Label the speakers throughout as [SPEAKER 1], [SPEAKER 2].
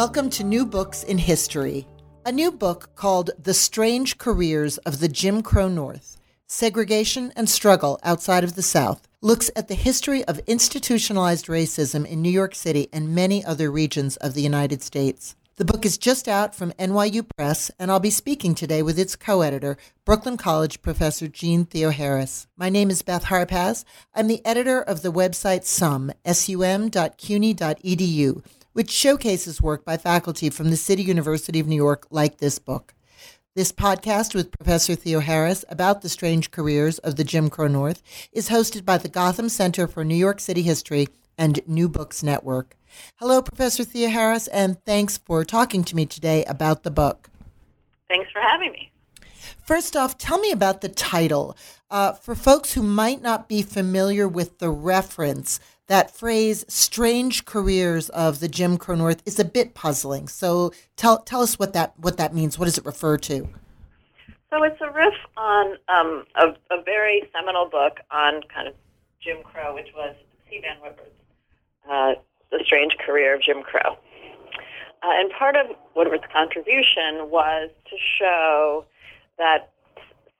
[SPEAKER 1] Welcome to New Books in History, a new book called The Strange Careers of the Jim Crow North Segregation and Struggle Outside of the South looks at the history of institutionalized racism in New York City and many other regions of the United States. The book is just out from NYU Press, and I'll be speaking today with its co editor, Brooklyn College professor Jeanne Theoharis. My name is Beth Harpaz. I'm the editor of the website sum, sum.cuny.edu which showcases work by faculty from the City University of New York like this book. This podcast with Professor Theoharis about the strange careers of the Jim Crow North is hosted by the Gotham Center for New York City History and New Books Network. Hello, Professor Theoharis, and thanks for talking to me today about the book.
[SPEAKER 2] Thanks for having me.
[SPEAKER 1] First off, tell me about the title. Uh, for folks who might not be familiar with the reference, that phrase "strange careers of the Jim Crow North" is a bit puzzling. So tell tell us what that what that means. What does it refer to?
[SPEAKER 2] So it's a riff on um, a, a, very seminal book on kind of Jim Crow, which was C. Vann Woodward's uh, "The Strange Career of Jim Crow." Uh, and part of Woodward's contribution was to show that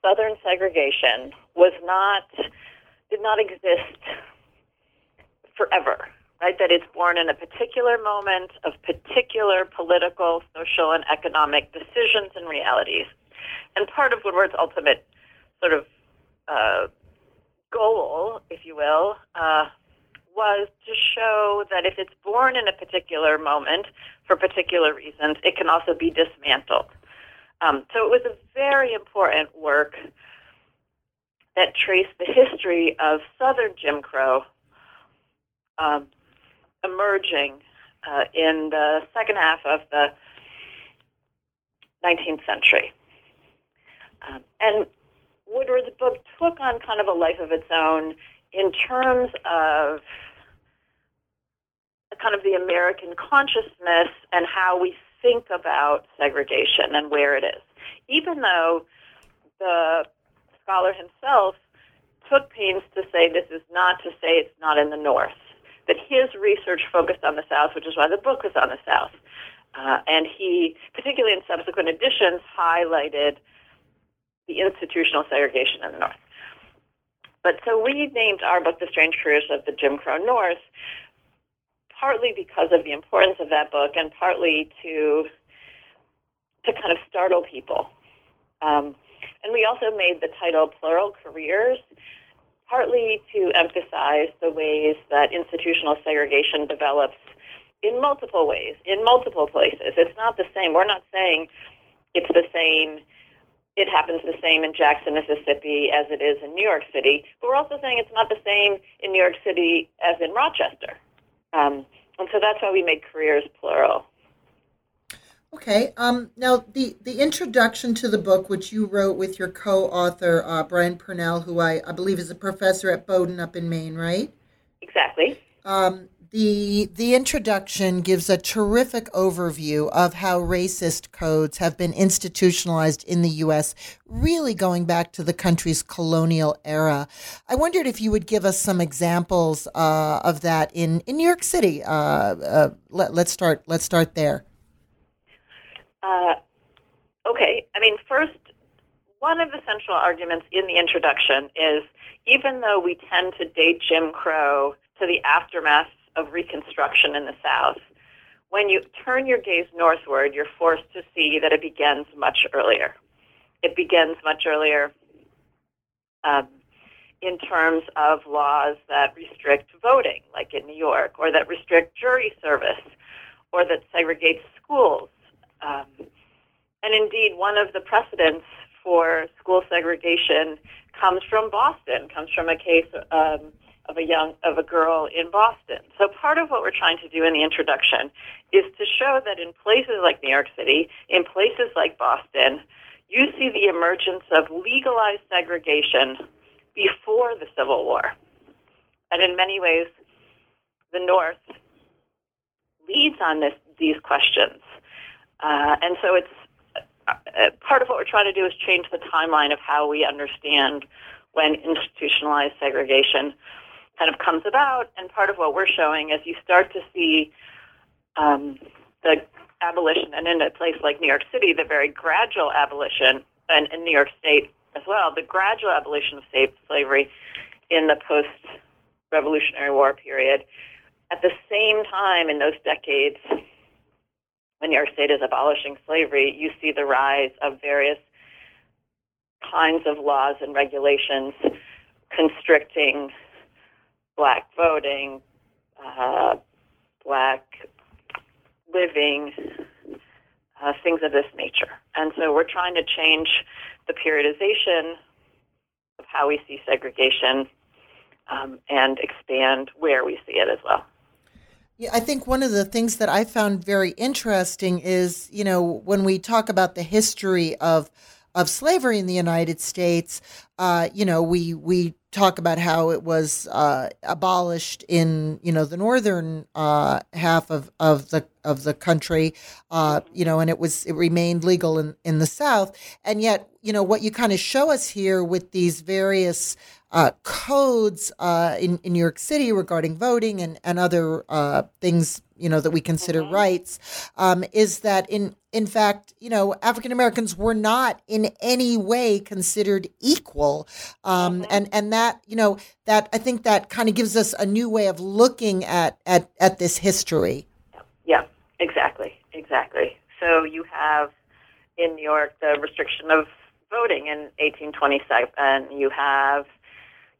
[SPEAKER 2] Southern segregation was not did not exist forever, right? That it's born in a particular moment of particular political, social, and economic decisions and realities. And part of Woodward's ultimate sort of uh, goal, if you will, uh, was to show that if it's born in a particular moment for particular reasons, it can also be dismantled. Um, so it was a very important work that traced the history of Southern Jim Crow um, emerging uh, in the second half of the 19th century. Um, and Woodward's book took on kind of a life of its own in terms of kind of the American consciousness and how we think about segregation and where it is. Even though the scholar himself took pains to say this is not to say it's not in the North that his research focused on the South, which is why the book was on the South. Uh, and he, particularly in subsequent editions, highlighted the institutional segregation in the North. But so we named our book The Strange Careers of the Jim Crow North, partly because of the importance of that book and partly to, to kind of startle people. Um, and we also made the title Plural Careers partly to emphasize the ways that institutional segregation develops in multiple ways, in multiple places. It's not the same. We're not saying it's the same, it happens the same in Jackson, Mississippi as it is in New York City, but we're also saying it's not the same in New York City as in Rochester. Um, and so that's why we make careers plural.
[SPEAKER 1] Okay. Um, now, the, the introduction to the book, which you wrote with your co author, uh, Brian Purnell, who I, I believe is a professor at Bowdoin up in Maine, right?
[SPEAKER 2] Exactly.
[SPEAKER 1] Um, the, the introduction gives a terrific overview of how racist codes have been institutionalized in the U.S., really going back to the country's colonial era. I wondered if you would give us some examples uh, of that in, in New York City. Uh, uh let, let's start. Let's start there.
[SPEAKER 2] Uh, okay, I mean, first, one of the central arguments in the introduction is even though we tend to date Jim Crow to the aftermath of Reconstruction in the South, when you turn your gaze northward, you're forced to see that it begins much earlier. It begins much earlier um, in terms of laws that restrict voting, like in New York, or that restrict jury service, or that segregate schools um, and indeed, one of the precedents for school segregation comes from Boston, comes from a case um, of a young of a girl in Boston. So part of what we're trying to do in the introduction is to show that in places like New York City, in places like Boston, you see the emergence of legalized segregation before the Civil War. And in many ways, the North leads on this, these questions. Uh, and so it's uh, part of what we're trying to do is change the timeline of how we understand when institutionalized segregation kind of comes about. And part of what we're showing is you start to see um, the abolition, and in a place like New York City, the very gradual abolition, and in New York State as well, the gradual abolition of slavery in the post Revolutionary War period. At the same time, in those decades, when York State is abolishing slavery, you see the rise of various kinds of laws and regulations constricting black voting, uh, black living, uh, things of this nature. And so we're trying to change the periodization of how we see segregation um, and expand where we see it as well.
[SPEAKER 1] Yeah, I think one of the things that I found very interesting is, you know, when we talk about the history of of slavery in the United States, uh, you know, we we talk about how it was uh, abolished in you know the northern uh, half of, of the of the country, uh, you know, and it was it remained legal in, in the South, and yet you know what you kind of show us here with these various uh, codes uh, in in New York City regarding voting and and other uh, things you know that we consider mm-hmm. rights um, is that in in fact you know African Americans were not in any way considered equal um, mm-hmm. and and that you know that I think that kind of gives us a new way of looking at at at this history.
[SPEAKER 2] Yeah, exactly, exactly. So you have in New York the restriction of voting in 1827. and You have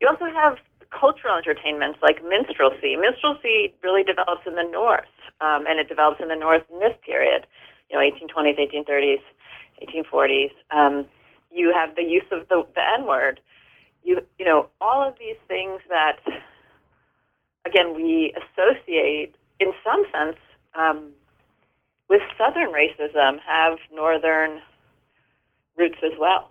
[SPEAKER 2] you also have cultural entertainments like minstrelsy. Minstrelsy really develops in the North, um, and it develops in the North in this period, you know, 1820s, 1830s, 1840s. Um, you have the use of the, the N word. You, you know, all of these things that, again, we associate in some sense um, with Southern racism have Northern roots as well.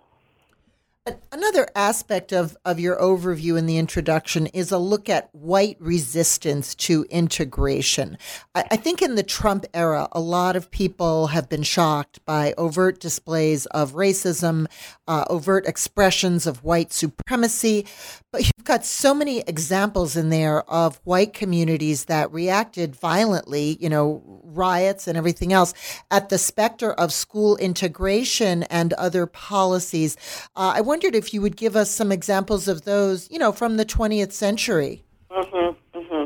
[SPEAKER 1] Another aspect of, of your overview in the introduction is a look at white resistance to integration. I, I, think in the Trump era, a lot of people have been shocked by overt displays of racism, uh, overt expressions of white supremacy. But you've got so many examples in there of white communities that reacted violently, you know, riots and everything else, at the specter of school integration and other policies. Uh, I wondered if you would give us some examples of those, you know, from the 20th century.
[SPEAKER 2] Mm-hmm, mm-hmm.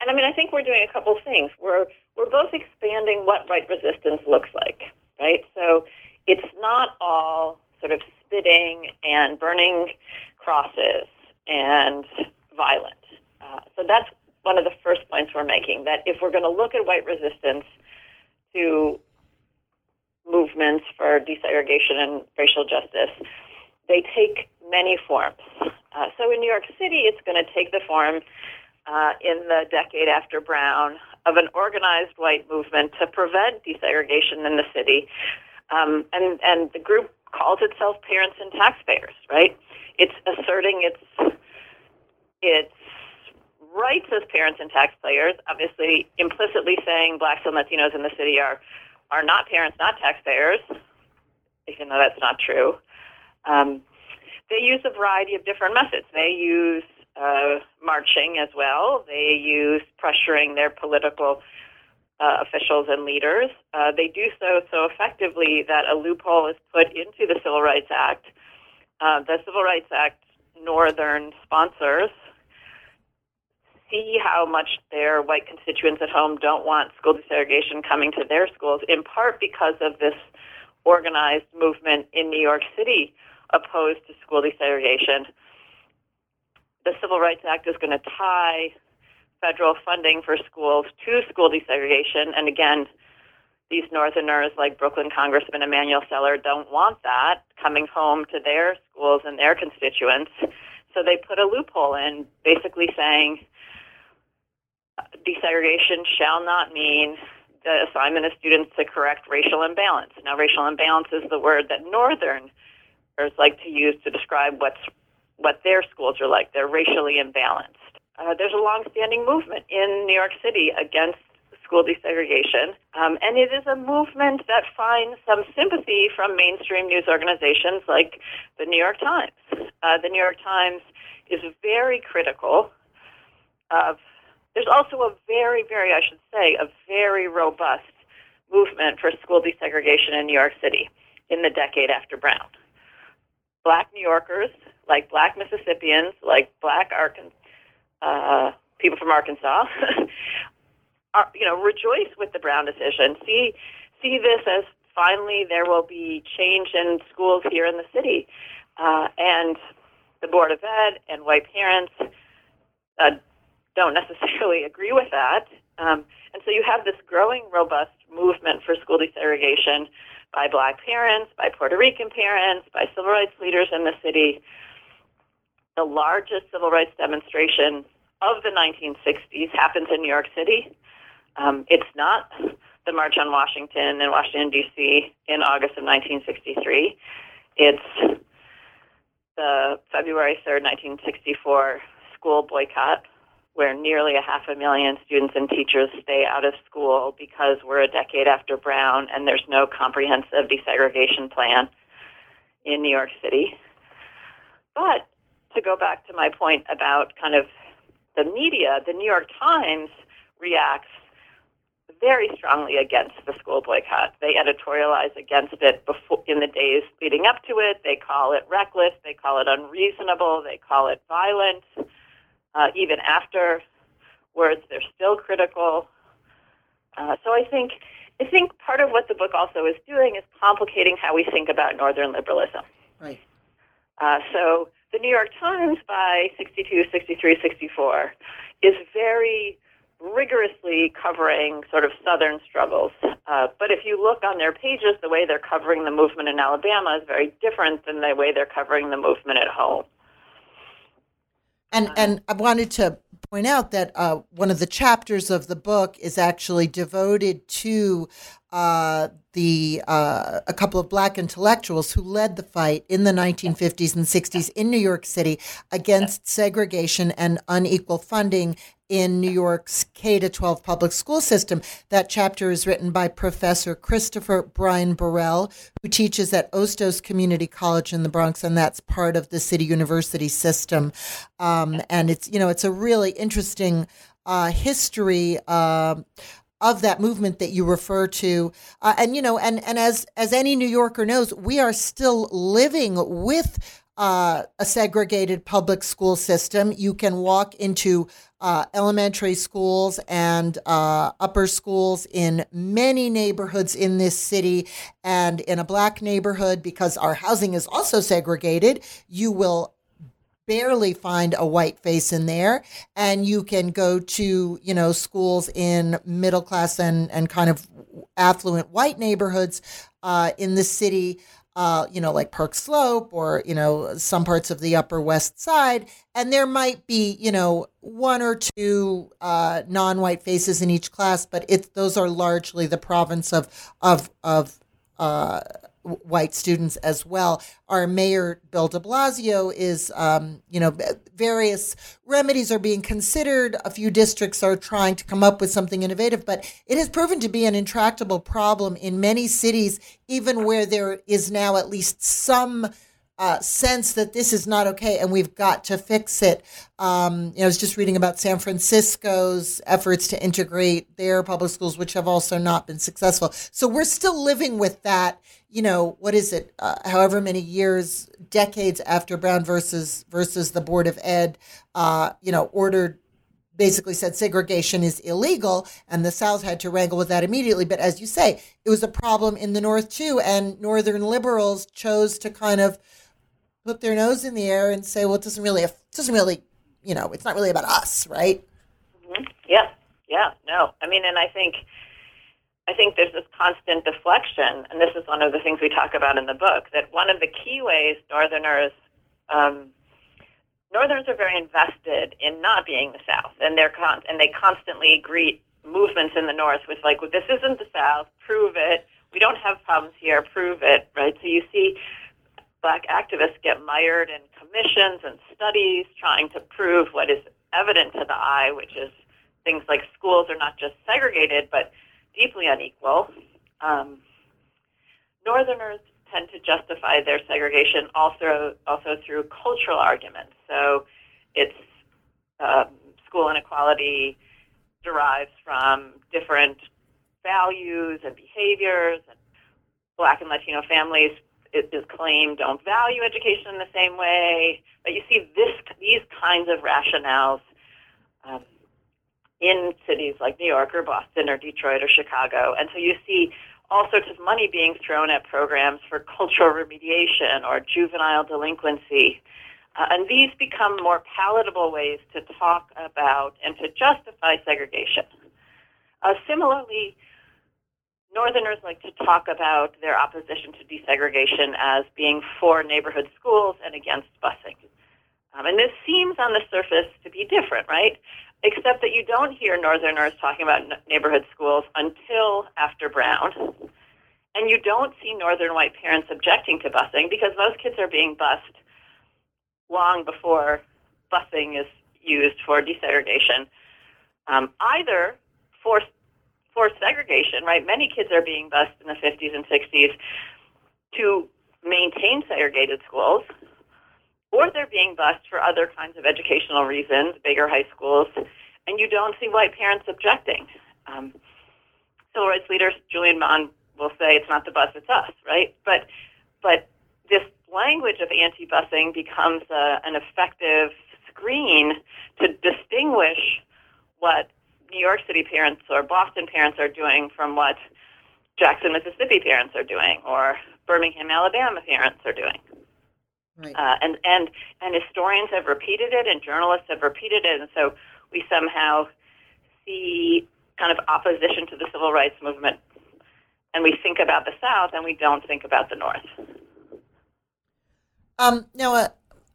[SPEAKER 2] And I mean, I think we're doing a couple things. We're we're both expanding what white resistance looks like, right? So it's not all sort of spitting and burning crosses and violent. Uh, so that's one of the first points we're making that if we're going to look at white resistance to movements for desegregation and racial justice, they take many forms. Uh, so in New York City, it's going to take the form uh, in the decade after Brown of an organized white movement to prevent desegregation in the city. Um, and, and the group calls itself Parents and Taxpayers, right? It's asserting its its rights as parents and taxpayers, obviously implicitly saying blacks and Latinos in the city are are not parents, not taxpayers, even though that's not true. Um, they use a variety of different methods. They use uh, marching as well. They use pressuring their political uh, officials and leaders. Uh, they do so so effectively that a loophole is put into the Civil Rights Act. Uh, the Civil Rights Act Northern sponsors see how much their white constituents at home don't want school desegregation coming to their schools, in part because of this organized movement in New York City opposed to school desegregation. The Civil Rights Act is going to tie federal funding for schools to school desegregation, and again, these Northerners, like Brooklyn Congressman Emanuel Celler, don't want that coming home to their schools and their constituents. So they put a loophole in, basically saying desegregation shall not mean the assignment of students to correct racial imbalance. Now, racial imbalance is the word that Like to use to describe what's what their schools are like. They're racially imbalanced. Uh, there's a long-standing movement in New York City against school desegregation, um, and it is a movement that finds some sympathy from mainstream news organizations like the New York Times. Uh, the New York Times is very critical of. There's also a very, very, I should say, a very robust movement for school desegregation in New York City in the decade after Brown. Black New Yorkers, like Black Mississippians, like Black Arkansas uh, people from Arkansas, are, you know, rejoice with the Brown decision. See, see this as finally there will be change in schools here in the city, uh, and the Board of Ed and white parents uh, don't necessarily agree with that. Um, and so you have this growing, robust movement for school desegregation by black parents, by Puerto Rican parents, by civil rights leaders in the city the largest civil rights demonstration of the 1960s happens in New York City. Um, it's not the March on Washington in Washington, D.C. in August of 1963. It's the February 3rd, 1964 school boycott, where nearly a half a million students and teachers stay out of school because we're a decade after Brown and there's no comprehensive desegregation plan in New York City. But to go back to my point about kind of the media, the New York Times reacts very strongly against the school boycott. They editorialize against it before, in the days leading up to it. They call it reckless. They call it unreasonable. They call it violent. Uh, even afterwards, they're still critical. Uh, so I think I think part of what the book also is doing is complicating how we think about Northern liberalism.
[SPEAKER 1] Right.
[SPEAKER 2] Uh, so the New York Times by 62, 63, 64 is very rigorously covering sort of Southern struggles. Uh, but if you look on their pages, the way they're covering the movement in Alabama is very different than the way they're covering the movement at home.
[SPEAKER 1] And and I wanted to point out that uh, one of the chapters of the book is actually devoted to uh, the uh, a couple of black intellectuals who led the fight in the 1950s and 60s in New York City against segregation and unequal funding in New York's K to 12 public school system. That chapter is written by Professor Christopher Brian Burrell, who teaches at Hostos Community College in the Bronx, and that's part of the City University system. Um, and it's you know it's a really interesting uh, history. Uh, of that movement that you refer to uh, and you know and and as as any new yorker knows we are still living with uh, a segregated public school system. You can walk into uh, elementary schools and uh, upper schools in many neighborhoods in this city. And in a black neighborhood because our housing is also segregated you will barely find a white face in there. And you can go to you know schools in middle class and and kind of affluent white neighborhoods uh, in the city uh, you know like park slope or you know some parts of the upper west side. And there might be you know one or two uh, non-white faces in each class but it's those are largely the province of of of uh, white students as well. Our mayor, Bill de Blasio, is, um, you know, various remedies are being considered. A few districts are trying to come up with something innovative, but it has proven to be an intractable problem in many cities, even where there is now at least some. Uh, sense that this is not okay and we've got to fix it. Um, you know, I was just reading about San Francisco's efforts to integrate their public schools, which have also not been successful. So we're still living with that you know, what is it? Uh, however many years, decades after Brown versus versus the Board of Ed, uh, you know, ordered basically said segregation is illegal, and the South had to wrangle with that immediately. But as you say, it was a problem in the North too, and Northern liberals chose to kind of put their nose in the air and say, well, it doesn't really, it doesn't really, you know, it's not really about us, right?
[SPEAKER 2] Mm-hmm. Yeah, yeah, no. I mean, and I think I think there's this constant deflection, and this is one of the things we talk about in the book. That one of the key ways Northerners um, Northerners are very invested in not being the South, and they're con- and they constantly greet movements in the North with like, well, "This isn't the South. Prove it. We don't have problems here. Prove it." Right. So you see, black activists get mired in commissions and studies trying to prove what is evident to the eye, which is things like schools are not just segregated but deeply unequal. Um, Northerners tend to justify their segregation also also through cultural arguments. So it's um, school inequality derives from different values and behaviors, and Black and Latino families it is claimed don't value education in the same way. But you see this these kinds of rationales um, in cities like New York or Boston or Detroit or Chicago, and so you see all sorts of money being thrown at programs for cultural remediation or juvenile delinquency. Uh, and these become more palatable ways to talk about and to justify segregation. Uh, similarly, Northerners like to talk about their opposition to desegregation as being for neighborhood schools and against busing. Um, and this seems on the surface to be different, right? Except that you don't hear Northerners talking about neighborhood schools until after Brown. And you don't see Northern white parents objecting to busing because most kids are being bused long before busing is used for desegregation. Um, either for forced segregation, right? Many kids are being bused in the 50s and 60s to maintain segregated schools, or they're being bused for other kinds of educational reasons, bigger high schools, and you don't see white parents objecting. Um, civil rights leader Julian Bond will say it's not the bus, it's us, right? But but this language of anti-busing becomes a, an effective screen to distinguish what New York City parents or Boston parents are doing from what Jackson, Mississippi parents are doing, or Birmingham, Alabama parents are doing. Right. Uh, and and and historians have repeated it, and journalists have repeated it, and so we somehow see kind of opposition to the civil rights movement, and we think about the South, and we don't think about the North.
[SPEAKER 1] Um, now, uh,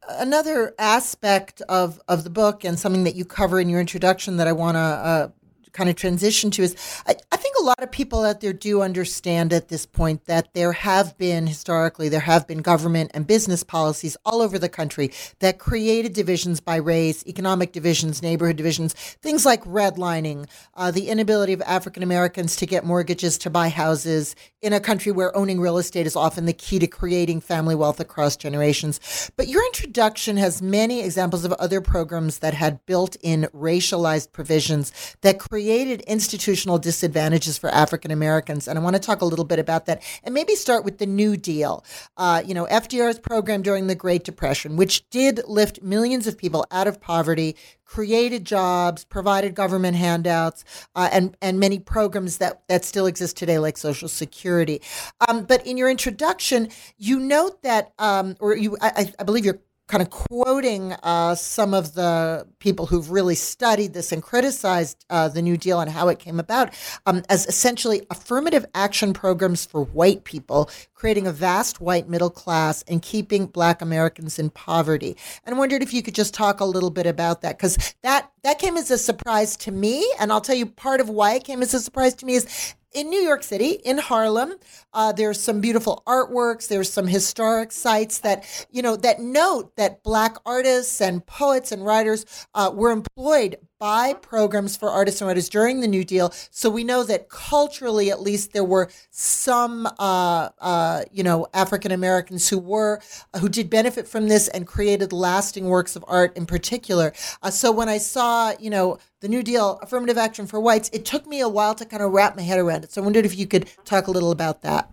[SPEAKER 1] another aspect of, of the book and something that you cover in your introduction that I want to uh, kind of transition to is I, I, think a lot of people out there do understand at this point that there have been historically there have been government and business policies all over the country that created divisions by race economic divisions neighborhood divisions things like redlining uh, the inability of african americans to get mortgages to buy houses in a country where owning real estate is often the key to creating family wealth across generations. But your introduction has many examples of other programs that had built in racialized provisions that create created institutional disadvantages for African Americans. And I want to talk a little bit about that and maybe start with the New Deal. Uh, you know, FDR's program during the Great Depression, which did lift millions of people out of poverty, created jobs, provided government handouts, uh, and and many programs that that still exist today, like Social Security. Um, but in your introduction, you note that, um, or you, I, I believe you're kind of quoting uh, some of the people who've really studied this and criticized uh, the New Deal and how it came about um, as essentially affirmative action programs for white people, creating a vast white middle class and keeping Black Americans in poverty. And I wondered if you could just talk a little bit about that because that that came as a surprise to me, and I'll tell you part of why it came as a surprise to me is in New York City, in Harlem. Uh, there's some beautiful artworks. There's some historic sites that you know that note that Black artists and poets and writers uh, were employed by programs for artists and writers during the New Deal. So we know that culturally, at least, there were some, uh, uh, you know, African Americans who were who did benefit from this and created lasting works of art in particular. Uh, so when I saw, you know, the New Deal, affirmative action for whites, it took me a while to kind of wrap my head around it. So I wondered if you could talk a little about that.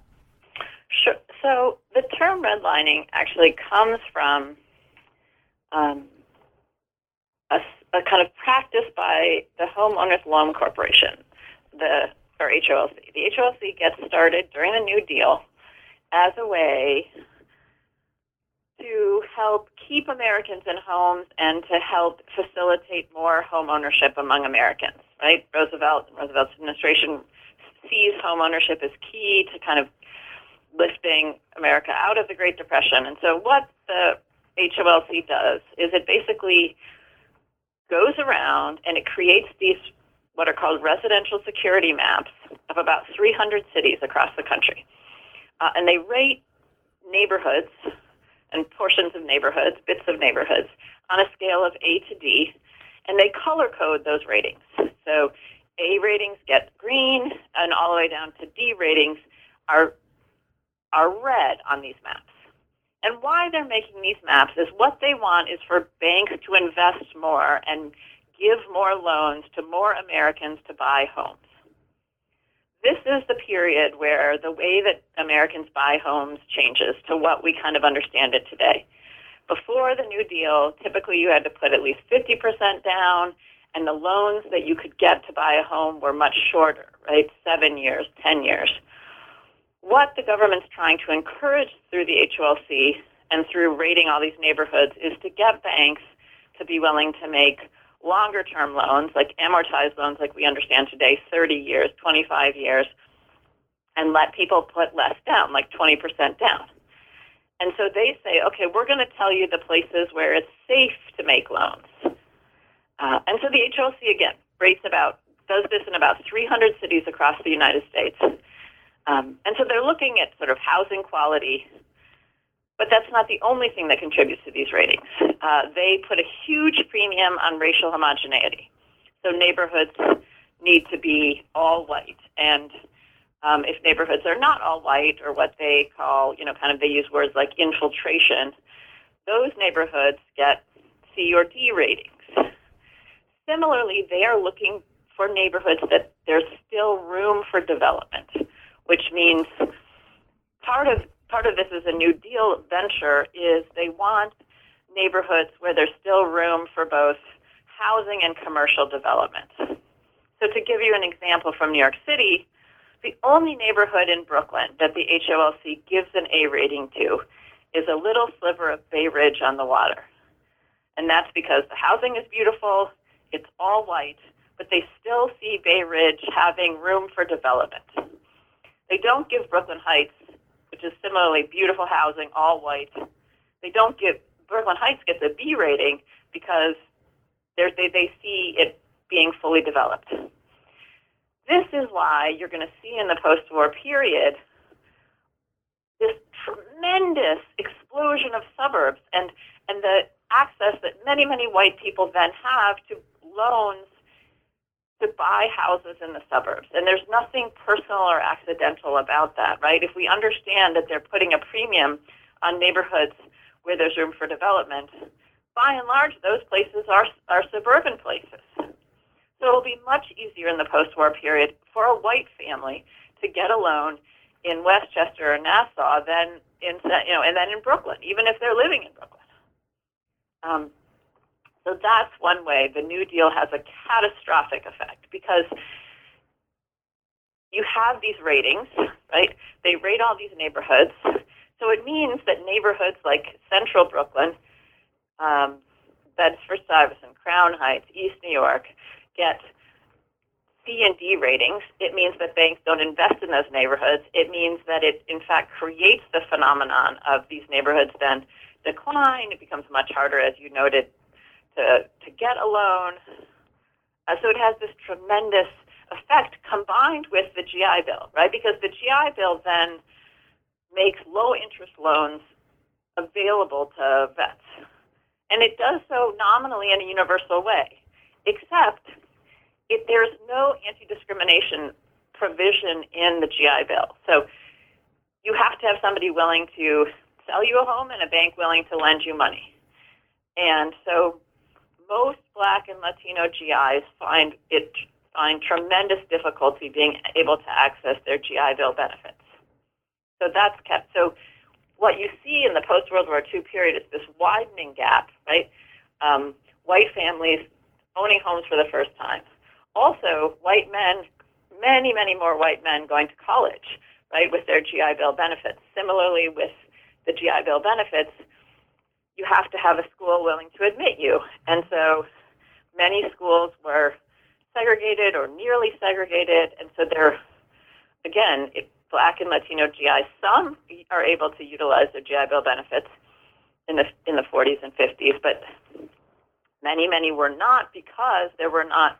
[SPEAKER 2] Sure. So the term redlining actually comes from um, a a kind of practice by the Homeowners Loan Corporation, the or HOLC. The HOLC gets started during the New Deal as a way to help keep Americans in homes and to help facilitate more home ownership among Americans. Right? Roosevelt and Roosevelt's administration sees home ownership as key to kind of lifting America out of the Great Depression. And so, what the HOLC does is it basically goes around and it creates these what are called residential security maps of about 300 cities across the country. Uh, and they rate neighborhoods and portions of neighborhoods, bits of neighborhoods, on a scale of A to D, and they color code those ratings. So A ratings get green, and all the way down to D ratings are are red on these maps. And why they're making these maps is what they want is for banks to invest more and give more loans to more Americans to buy homes. This is the period where the way that Americans buy homes changes to what we kind of understand it today. Before the New Deal, typically you had to put at least 50% down, and the loans that you could get to buy a home were much shorter, right? Seven years, 10 years. What the government's trying to encourage through the HOLC and through rating all these neighborhoods is to get banks to be willing to make longer term loans, like amortized loans, like we understand today, 30 years, 25 years, and let people put less down, like 20% down. And so they say, okay, we're going to tell you the places where it's safe to make loans. Uh, and so the HOLC, again, rates about, does this in about 300 cities across the United States. Um, and so they're looking at sort of housing quality, but that's not the only thing that contributes to these ratings. Uh, they put a huge premium on racial homogeneity. So neighborhoods need to be all white. And um, if neighborhoods are not all white, or what they call, you know, kind of they use words like infiltration, those neighborhoods get C or D ratings. Similarly, they are looking for neighborhoods that there's still room for development, which means part of part of this is a New Deal venture is they want neighborhoods where there's still room for both housing and commercial development. So to give you an example from New York City, the only neighborhood in Brooklyn that the HOLC gives an A rating to is a little sliver of Bay Ridge on the water. And that's because the housing is beautiful, it's all white, but they still see Bay Ridge having room for development. They don't give Brooklyn Heights which is similarly beautiful housing, all white. They don't give Brooklyn Heights gets a B rating because they they see it being fully developed. This is why you're going to see in the post-war period this tremendous explosion of suburbs and and the access that many many white people then have to loans to buy houses in the suburbs. And there's nothing personal or accidental about that, right? If we understand that they're putting a premium on neighborhoods where there's room for development, by and large, those places are, are suburban places. So it'll be much easier in the post-war period for a white family to get a loan in Westchester or Nassau than in, you know, and then in Brooklyn, even if they're living in Brooklyn. Um, so that's one way the New Deal has a catastrophic effect because you have these ratings, right? They rate all these neighborhoods. So it means that neighborhoods like Central Brooklyn, um, Bedford Stuyvesant, Crown Heights, East New York get C and D ratings. It means that banks don't invest in those neighborhoods. It means that it, in fact, creates the phenomenon of these neighborhoods then decline. It becomes much harder, as you noted, to, to get a loan. Uh, so it has this tremendous effect combined with the GI Bill, right? Because the GI Bill then makes low interest loans available to vets. And it does so nominally in a universal way, except if there's no anti discrimination provision in the GI Bill. So you have to have somebody willing to sell you a home and a bank willing to lend you money. And so most Black and Latino GIs find it find tremendous difficulty being able to access their GI Bill benefits. So that's kept. So what you see in the post World War II period is this widening gap, right? Um, white families owning homes for the first time. Also, white men, many, many more white men going to college, right, with their GI Bill benefits. Similarly, with the GI Bill benefits, you have to have a school willing to admit you. And so many schools were segregated or nearly segregated, and so there again, it, Black and Latino GIs, some are able to utilize their GI Bill benefits in the in the 40s and 50s, but many, many were not because there were not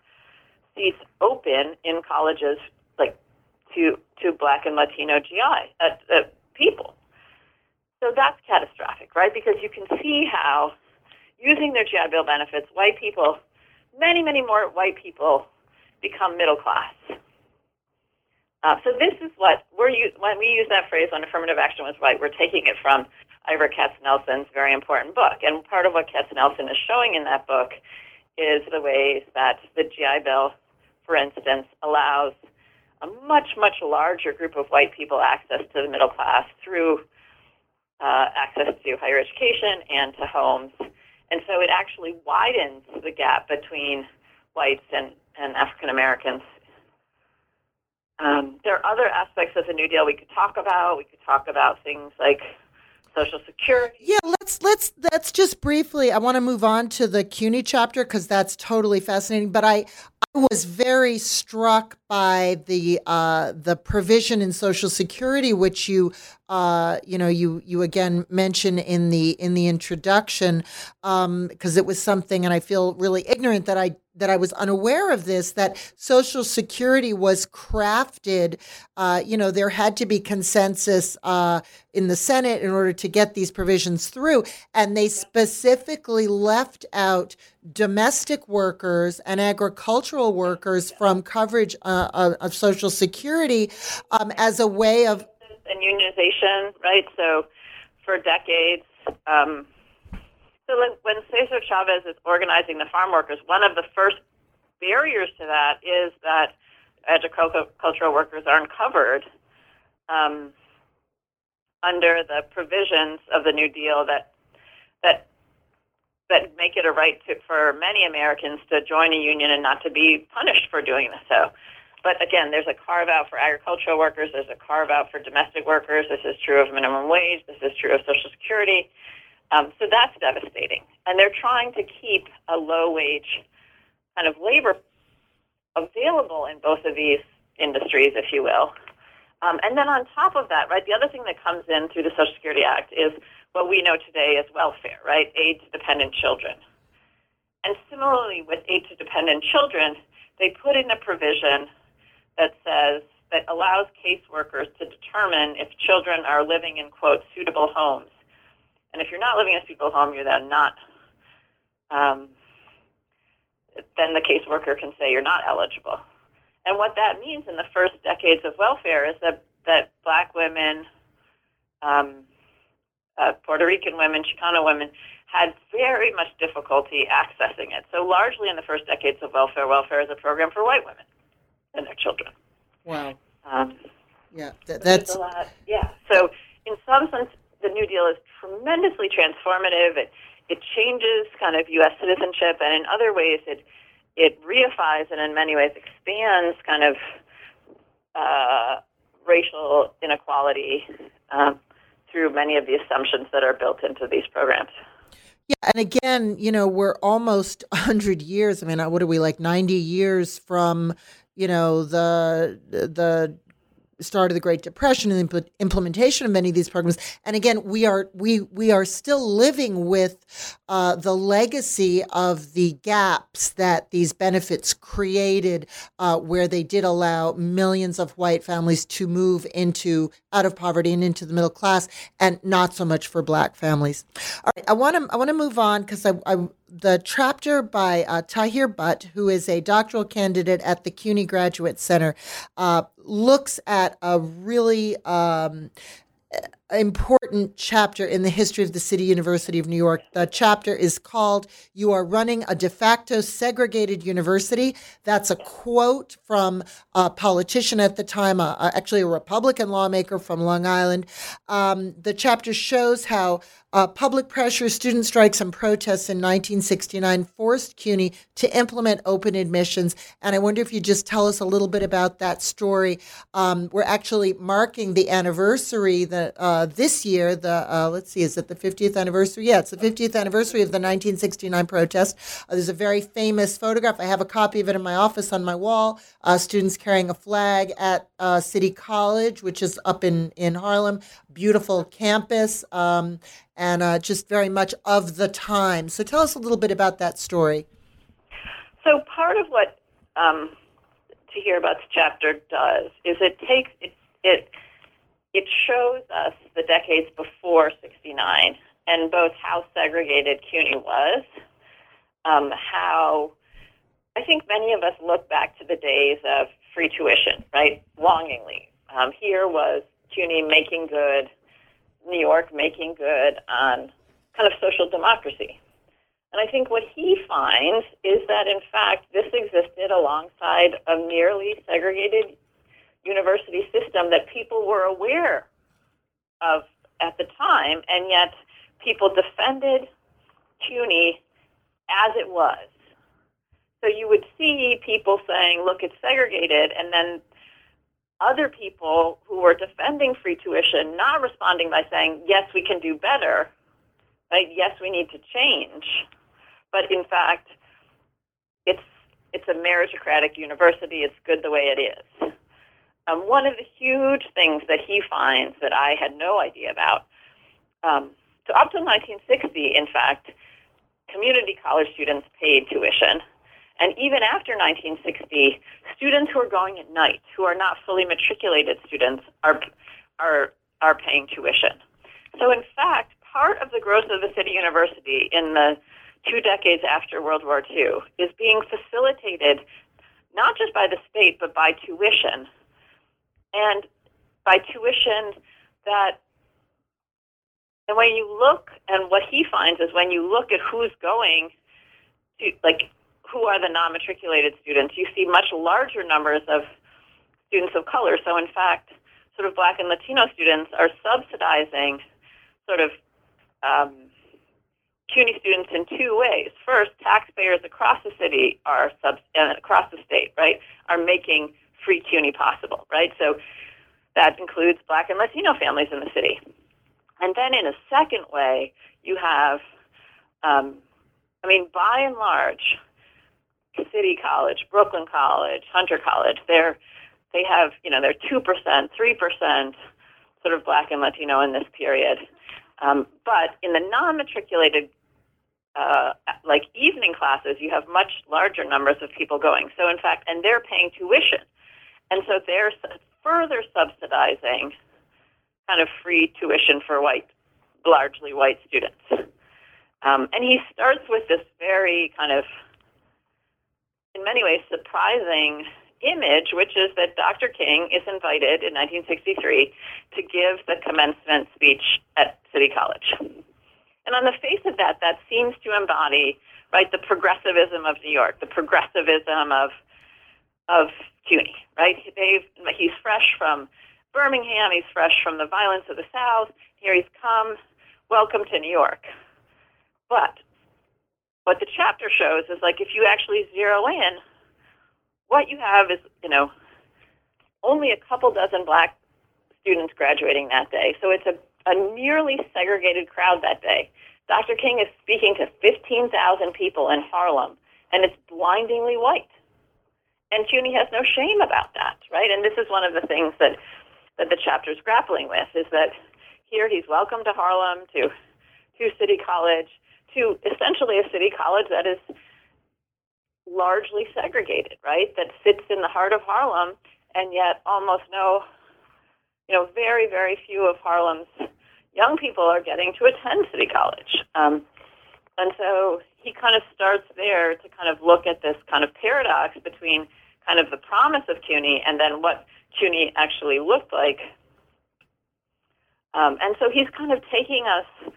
[SPEAKER 2] seats open in colleges like to to Black and Latino GI uh, uh, people. So that's catastrophic, right? Because you can see how using their GI Bill benefits, white people, many, many more white people become middle class. Uh, so this is what we're when we use that phrase when affirmative action was white, we're taking it from Ira Katznelson's very important book. And part of what Katznelson is showing in that book is the ways that the GI Bill, for instance, allows a much, much larger group of white people access to the middle class through uh, access to higher education and to homes. And so it actually widens the gap between whites and, and African Americans. Um, there are other aspects of the New Deal we could talk about. We could talk about things like Social Security.
[SPEAKER 1] Yeah, let's let's let's just briefly. I want to move on to the CUNY chapter because that's totally fascinating. But I I was very struck by the uh, the provision in Social Security, which you uh, you know you you again mention in the in the introduction, because um, it was something, and I feel really ignorant that I that I was unaware of this. That Social Security was crafted. Uh, you know, there had to be consensus uh, in the Senate in order to get these provisions through, and they specifically left out domestic workers and agricultural workers from coverage uh, of, of, Social Security um, as a way of
[SPEAKER 2] and unionization, right? So for decades. Um, so when Cesar Chavez is organizing the farm workers, one of the first barriers to that is that agricultural workers aren't covered um, under the provisions of the New Deal that that that make it a right to, for many Americans to join a union and not to be punished for doing so. But again, there's a carve out for agricultural workers. There's a carve out for domestic workers. This is true of minimum wage. This is true of Social Security. Um, so that's devastating. And they're trying to keep a low wage kind of labor available in both of these industries, if you will. Um, and then on top of that, right, the other thing that comes in through the Social Security Act is what we know today as welfare, right? Aid to dependent children. And similarly, with aid to dependent children, they put in a provision that says that allows caseworkers to determine if children are living in quote suitable homes, and if you're not living in a suitable home, you're then not. Um, then the caseworker can say you're not eligible. And what that means in the first decades of welfare is that that black women, um, uh, Puerto Rican women, Chicano women had very much difficulty accessing it. So largely in the first decades of welfare, welfare is a program for white women and their children.
[SPEAKER 1] Wow.
[SPEAKER 2] Um,
[SPEAKER 1] yeah, that's
[SPEAKER 2] a lot. Yeah. So in some sense, the New Deal is tremendously transformative. It it changes kind of U.S. citizenship, and in other ways, it it reifies and in many ways expands kind of uh, racial inequality um, through many of the assumptions that are built into these programs.
[SPEAKER 1] Yeah, and again, you know, we're almost 100 years. I mean, what are we like 90 years from, you know, the the start of the Great Depression and the implementation of many of these programs. And again, we are we we are still living with uh, the legacy of the gaps that these benefits created, uh, where they did allow millions of white families to move into out of poverty and into the middle class, and not so much for Black families. All right, I want to I want to move on because I, I the chapter by uh, Tahir Butt, who is a doctoral candidate at the CUNY Graduate Center, uh, looks at a really um, important chapter in the history of the City University of New York. The chapter is called You Are Running a De facto Segregated University. That's a quote from a politician at the time, uh, actually a Republican lawmaker from Long Island. Um, the chapter shows how Uh, public pressure, student strikes, and protests in 1969 forced CUNY to implement open admissions. And I wonder if you just tell us a little bit about that story. Um, we're actually marking the anniversary that uh, this year. The uh, let's see, is it the 50th anniversary? Yeah, it's the 50th anniversary of the 1969 protest. Uh, there's a very famous photograph. I have a copy of it in my office on my wall. Uh, students carrying a flag at uh, City College, which is up in in Harlem. Beautiful campus. Um, and uh, just very much of the time. So tell us a little bit about that story.
[SPEAKER 2] So part of what um, Tahir Butt the chapter does is it takes it it it shows us the decades before '69 and both how segregated CUNY was, um, how I think many of us look back to the days of free tuition, right, longingly. Um, here was CUNY making good New York making good on kind of social democracy. And I think what he finds is that, in fact, this existed alongside a nearly segregated university system that people were aware of at the time, and yet people defended CUNY as it was. So you would see people saying, look, it's segregated, and then other people who were defending free tuition not responding by saying, yes, we can do better, right? Yes, we need to change. But in fact, it's, it's a meritocratic university. It's good the way it is. Um, one of the huge things that he finds that I had no idea about, um, so up to 1960, in fact, community college students paid tuition and even after 1960, students who are going at night, who are not fully matriculated students, are, are, are paying tuition. So, in fact, part of the growth of the city university in the two decades after World War II is being facilitated not just by the state, but by tuition. And by tuition that, and when you look, and what he finds is when you look at who's going to, like, who are the non-matriculated students, you see much larger numbers of students of color. So in fact, sort of black and Latino students are subsidizing sort of um, CUNY students in two ways. First, taxpayers across the city are sub uh, across the state, right, are making free CUNY possible, right? So that includes black and Latino families in the city. And then in a second way, you have, um, I mean, by and large, City College, Brooklyn College, Hunter College, they're they have you know they're two percent, three percent, sort of Black and Latino in this period. Um, but in the non-matriculated, uh, like evening classes, you have much larger numbers of people going. So in fact, and they're paying tuition, and so they're further subsidizing kind of free tuition for white, largely white students. Um, and he starts with this very kind of in many ways surprising image, which is that Dr. King is invited in 1963 to give the commencement speech at City College. And on the face of that, that seems to embody right the progressivism of New York, the progressivism of of CUNY, right? They've, he's fresh from Birmingham, he's fresh from the violence of the South. Here he's come. Welcome to New York. But what the chapter shows is like if you actually zero in, what you have is, you know, only a couple dozen black students graduating that day. So it's a, a nearly segregated crowd that day. Dr. King is speaking to 15,000 people in Harlem, and it's blindingly white. And CUNY has no shame about that, right? And this is one of the things that, that the chapter is grappling with, is that here he's welcome to Harlem, to, to City College, to essentially a city college that is largely segregated, right? That sits in the heart of Harlem, and yet almost no, you know, very, very few of Harlem's young people are getting to attend City College. Um, and so he kind of starts there to kind of look at this kind of paradox between kind of the promise of CUNY and then what CUNY actually looked like. Um, and so he's kind of taking us,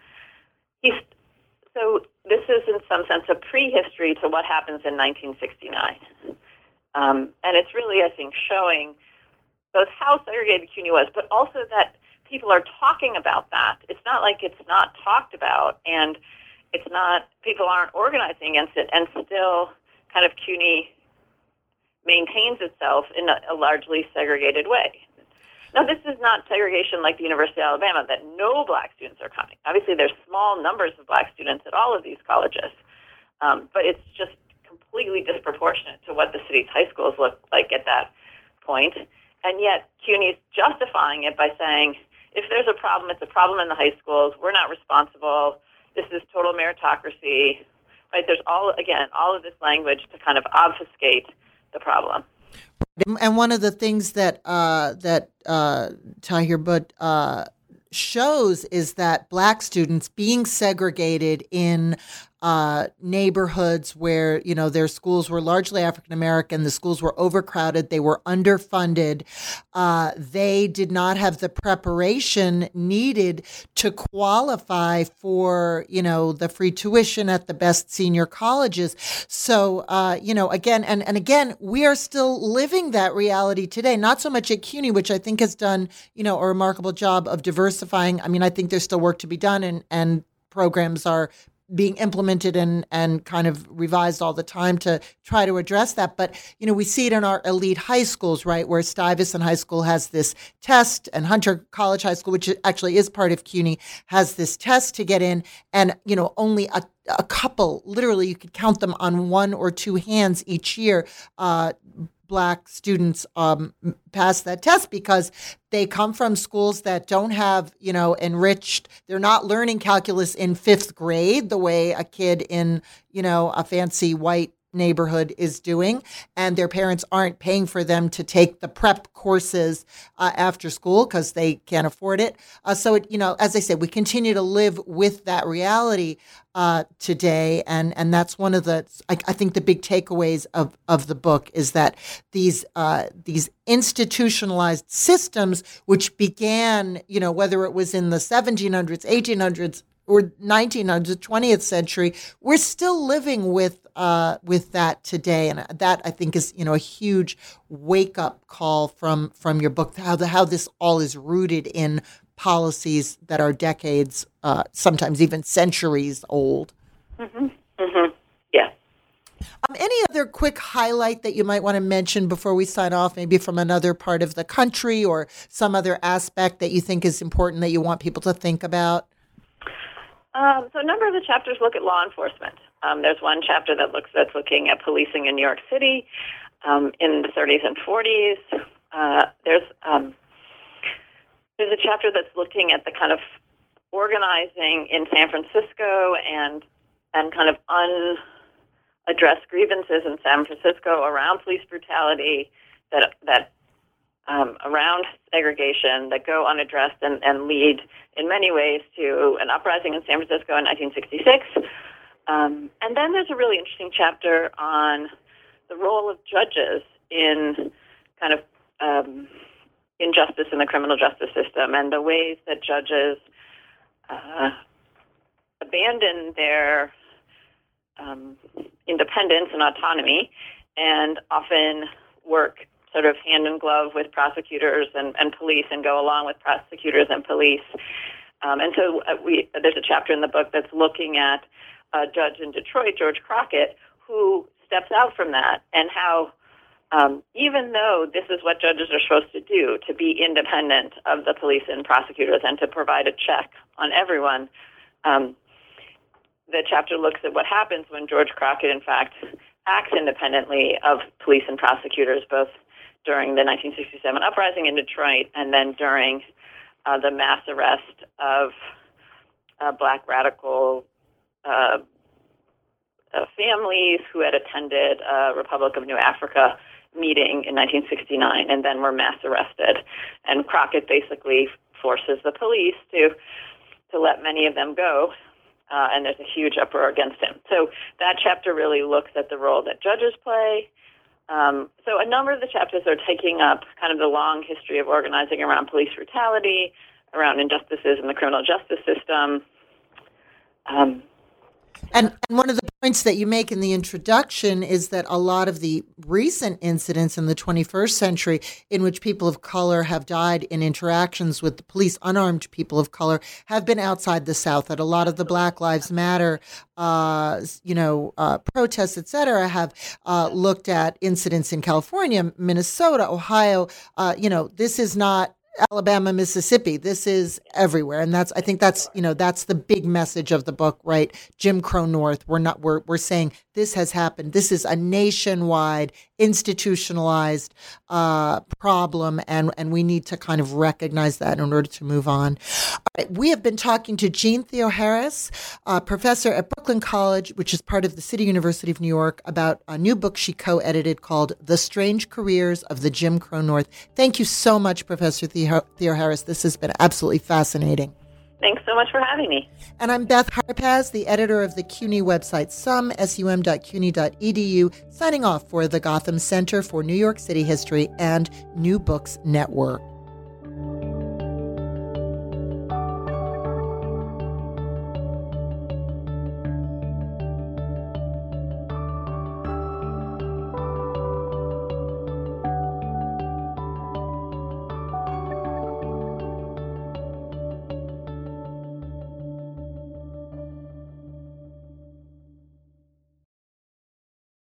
[SPEAKER 2] he's so this is, in some sense, a prehistory to what happens in 1969. Um, and it's really, I think, showing both how segregated CUNY was, but also that people are talking about that. It's not like it's not talked about, and it's not people aren't organizing against it, and still, kind of CUNY maintains itself in a, a largely segregated way. Now, this is not segregation like the University of Alabama, that no black students are coming. Obviously, there's small numbers of black students at all of these colleges, um, but it's just completely disproportionate to what the city's high schools look like at that point. And yet, CUNY's justifying it by saying, if there's a problem, it's a problem in the high schools. We're not responsible. This is total meritocracy. Right? There's all, again, all of this language to kind of obfuscate the problem.
[SPEAKER 1] And one of the things that uh, that uh, Tahir uh, shows is that black students being segregated in uh, neighborhoods where you know their schools were largely African American. The schools were overcrowded. They were underfunded. Uh, they did not have the preparation needed to qualify for you know the free tuition at the best senior colleges. So uh, you know again and and again we are still living that reality today. Not so much at CUNY, which I think has done you know a remarkable job of diversifying. I mean I think there's still work to be done and and programs are being implemented and and kind of revised all the time to try to address that. But you know, we see it in our elite high schools, right, where Stuyvesant High School has this test, and Hunter College High School, which actually is part of CUNY, has this test to get in, and you know, only a a couple, literally, you could count them on one or two hands each year, uh, black students um, pass that test because they come from schools that don't have, you know, enriched. They're not learning calculus in fifth grade the way a kid in, you know, a fancy white neighborhood is doing, and their parents aren't paying for them to take the prep courses uh, after school because they can't afford it. Uh, so, it, you know, as I said, we continue to live with that reality uh, today, and and that's one of the I, I, think the big takeaways of of the book is that these uh, these institutionalized systems, which began, you know, whether it was in the 1700s, 1800s or 1900s, 20th century, we're still living with uh, with that today, and that I think is you know a huge wake up call from from your book how the how this all is rooted in policies that are decades, uh, sometimes even centuries old.
[SPEAKER 2] Mm-hmm. Mm-hmm. Yeah.
[SPEAKER 1] Um, any other quick highlight that you might want to mention before we sign off, maybe from another part of the country or some other aspect that you think is important that you want people to think about?
[SPEAKER 2] Um, so a number of the chapters look at law enforcement. Um, there's one chapter that looks that's looking at policing in New York City um, in the 30s and 40s. Uh, there's um, there's a chapter that's looking at the kind of organizing in San Francisco and and kind of unaddressed grievances in San Francisco around police brutality that that um, around segregation that go unaddressed and, and lead in many ways to an uprising in San Francisco in 1966. Um, and then there's a really interesting chapter on the role of judges in kind of um, injustice in the criminal justice system and the ways that judges uh, abandon their um, independence and autonomy and often work sort of hand in glove with prosecutors and, and police and go along with prosecutors and police. Um, and so uh, we, there's a chapter in the book that's looking at a judge in Detroit, George Crockett, who steps out from that and how um, even though this is what judges are supposed to do, to be independent of the police and prosecutors and to provide a check on everyone, um, the chapter looks at what happens when George Crockett, in fact, acts independently of police and prosecutors, both during the 1967 uprising in Detroit and then during uh, the mass arrest of uh, black radical uh, uh families who had attended a Republic of New Africa meeting in 1969 and then were mass arrested. And Crockett basically forces the police to to let many of them go. Uh, and there's a huge uproar against him. So that chapter really looks at the role that judges play, um, so a number of the chapters are taking up kind of the long history of organizing around police brutality, around injustices in the criminal justice system.
[SPEAKER 1] Um, and, and one of the points that you make in the introduction is that a lot of the recent incidents in the 21st century in which people of color have died in interactions with the police, unarmed people of color, have been outside the South. That a lot of the Black Lives Matter, uh, you know, uh, protests, et cetera, have uh, looked at incidents in California, Minnesota, Ohio. Uh, you know, this is not Alabama, Mississippi. This is everywhere, and that's I think that's you know that's the big message of the book, right? Jim Crow North. We're not we're we're saying this has happened. This is a nationwide, institutionalized uh, problem, and and we need to kind of recognize that in order to move on. We have been talking to Jeanne Theoharis, uh, professor at Brooklyn College, which is part of the City University of New York, about a new book she co-edited called "The Strange Careers of the Jim Crow North." Thank you so much, Professor Theoharis. This has been absolutely fascinating.
[SPEAKER 2] Thanks so much for having me.
[SPEAKER 1] And I'm Beth Harpaz, the editor of the CUNY website, sum, sum.cuny.edu, signing off for the Gotham Center for New York City History and New Books Network.